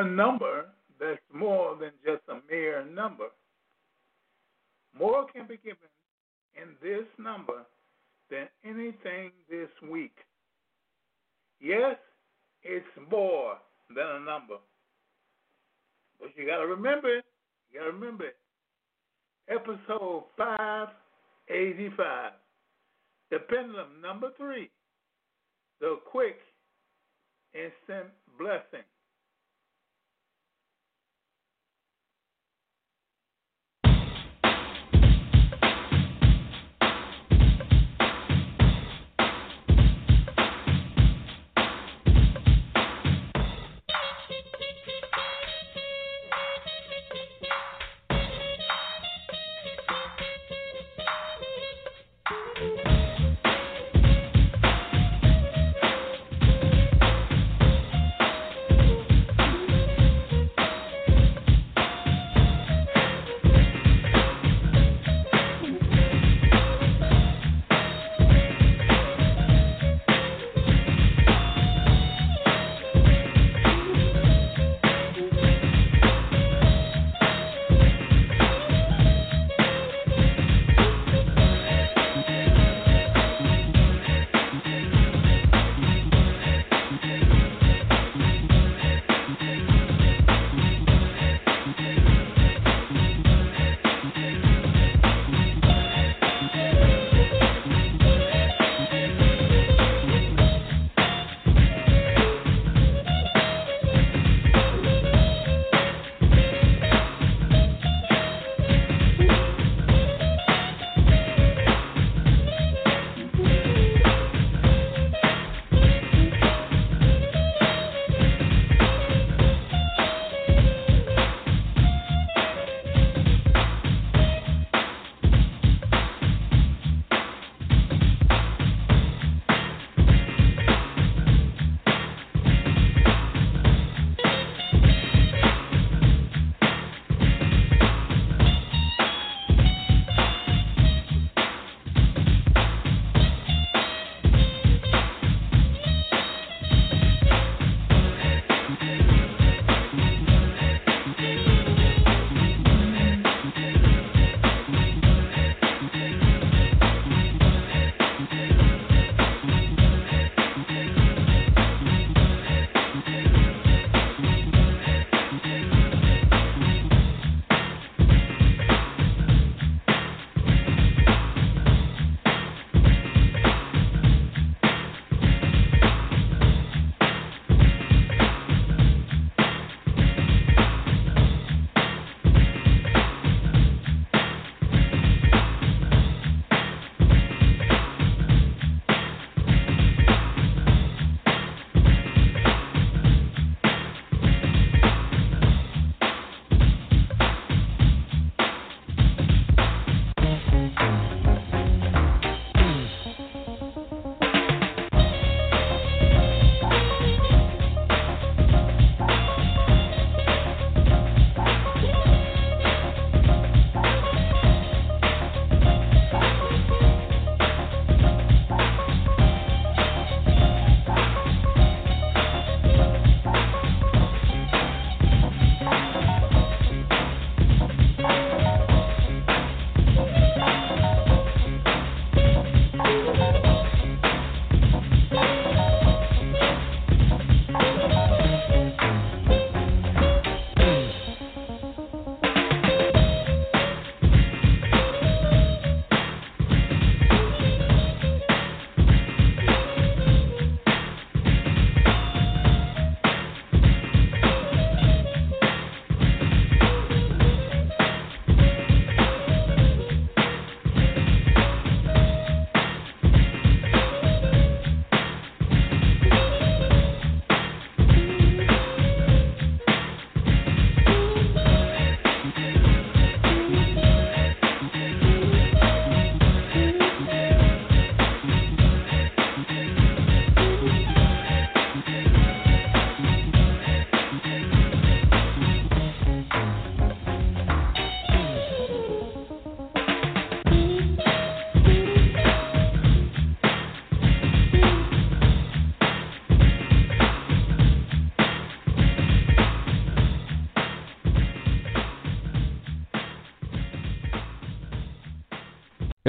a number that's more than just a mere number. More can be given in this number than anything this week. Yes, it's more than a number. But you got to remember it. You got to remember it. Episode 585. The pendulum number three. The quick, instant blessing.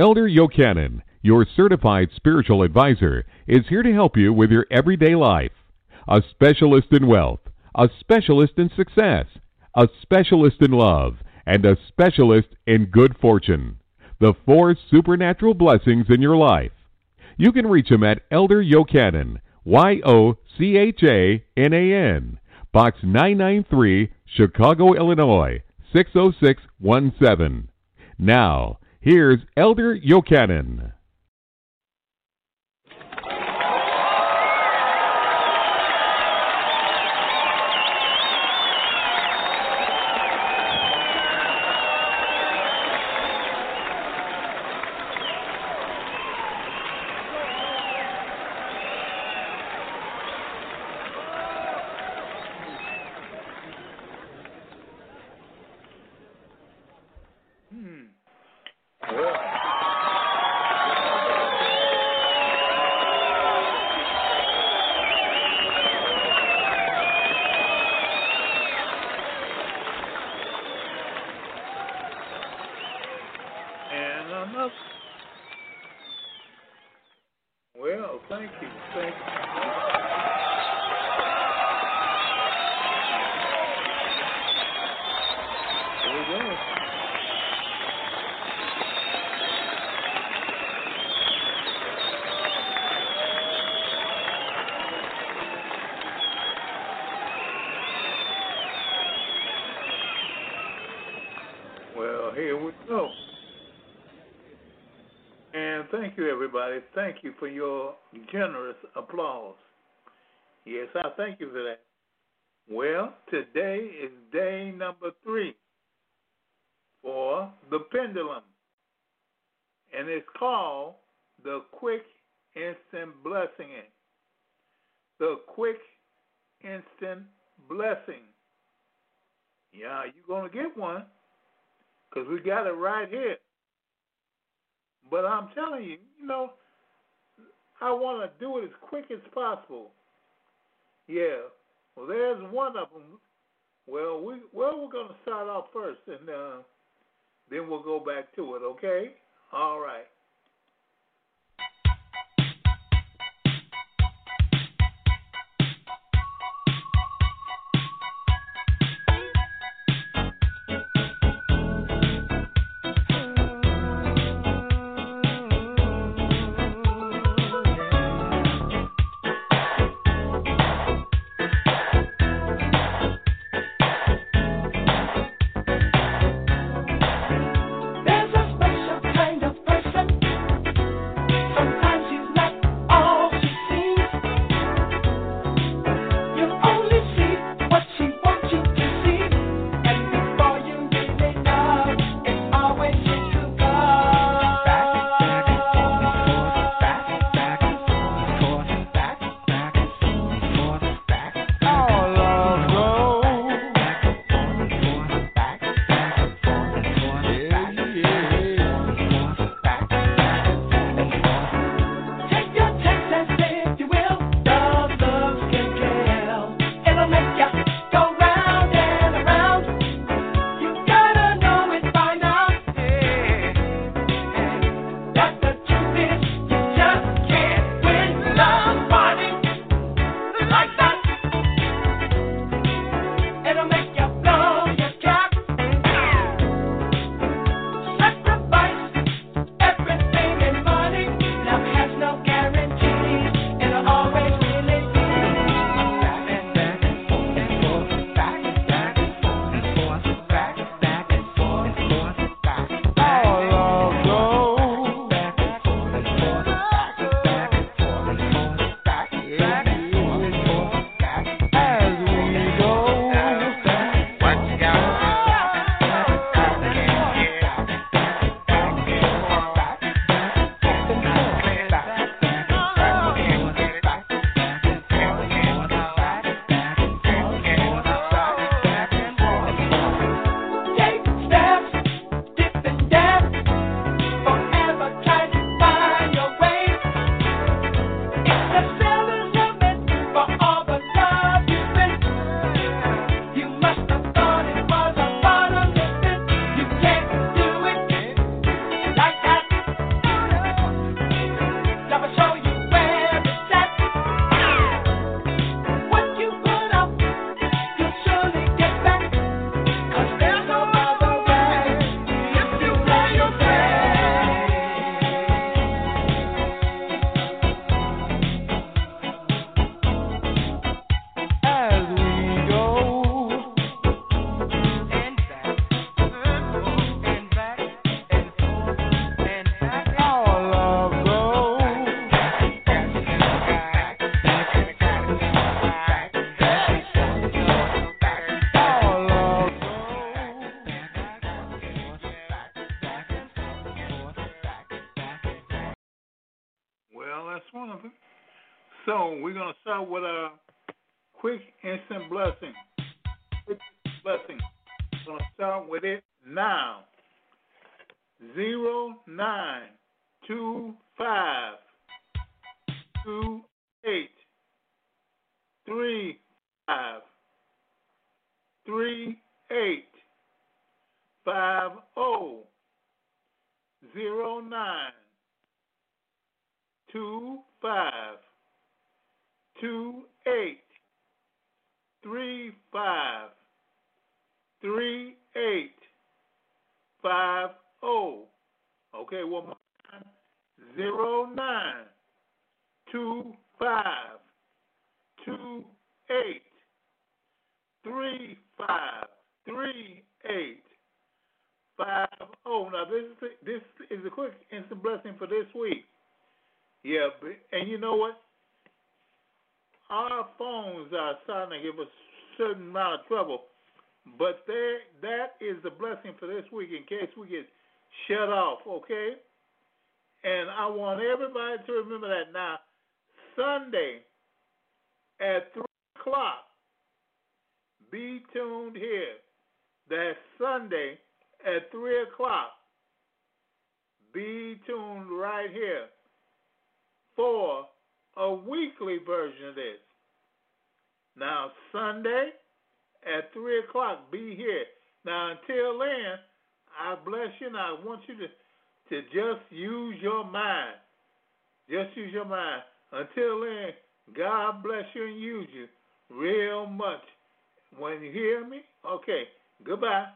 Elder Yochanan, your certified spiritual advisor, is here to help you with your everyday life. A specialist in wealth, a specialist in success, a specialist in love, and a specialist in good fortune. The four supernatural blessings in your life. You can reach him at Elder Yochanan, Y O C H A N A N, Box 993, Chicago, Illinois 60617. Now, here's Elder Yochanan. Well, thank you. Thank you. Here we go. Well, here we go. Thank you, everybody. Thank you for your generous applause. Yes, I thank you for that. Well, today is day number three for the pendulum, and it's called the quick instant blessing. The quick instant blessing. Yeah, you're going to get one because we got it right here. But I'm telling you, you know, I want to do it as quick as possible. Yeah. Well, there's one of them. Well, we well we're to start off first, and uh, then we'll go back to it. Okay? All So we're gonna start with a quick instant blessing. Quick blessing. We're gonna start with it now. Zero nine two five two eight three five three eight five oh zero nine two five two eight three five three eight five oh. Okay, one more time. Zero nine two five two eight three five three eight five oh. Now this is this is a quick instant blessing for this week. Yeah, and you know what? Our phones are starting to give us a certain amount of trouble, but that is the blessing for this week in case we get shut off. Okay, and I want everybody to remember that now. Sunday at three o'clock. Be tuned here. That's Sunday at 3 o'clock. Be tuned right here for a weekly version of this. Now, Sunday at 3 o'clock, be here. Now, until then, I bless you and I want you to, to just use your mind. Just use your mind. Until then, God bless you and use you real much. When you hear me, okay, goodbye.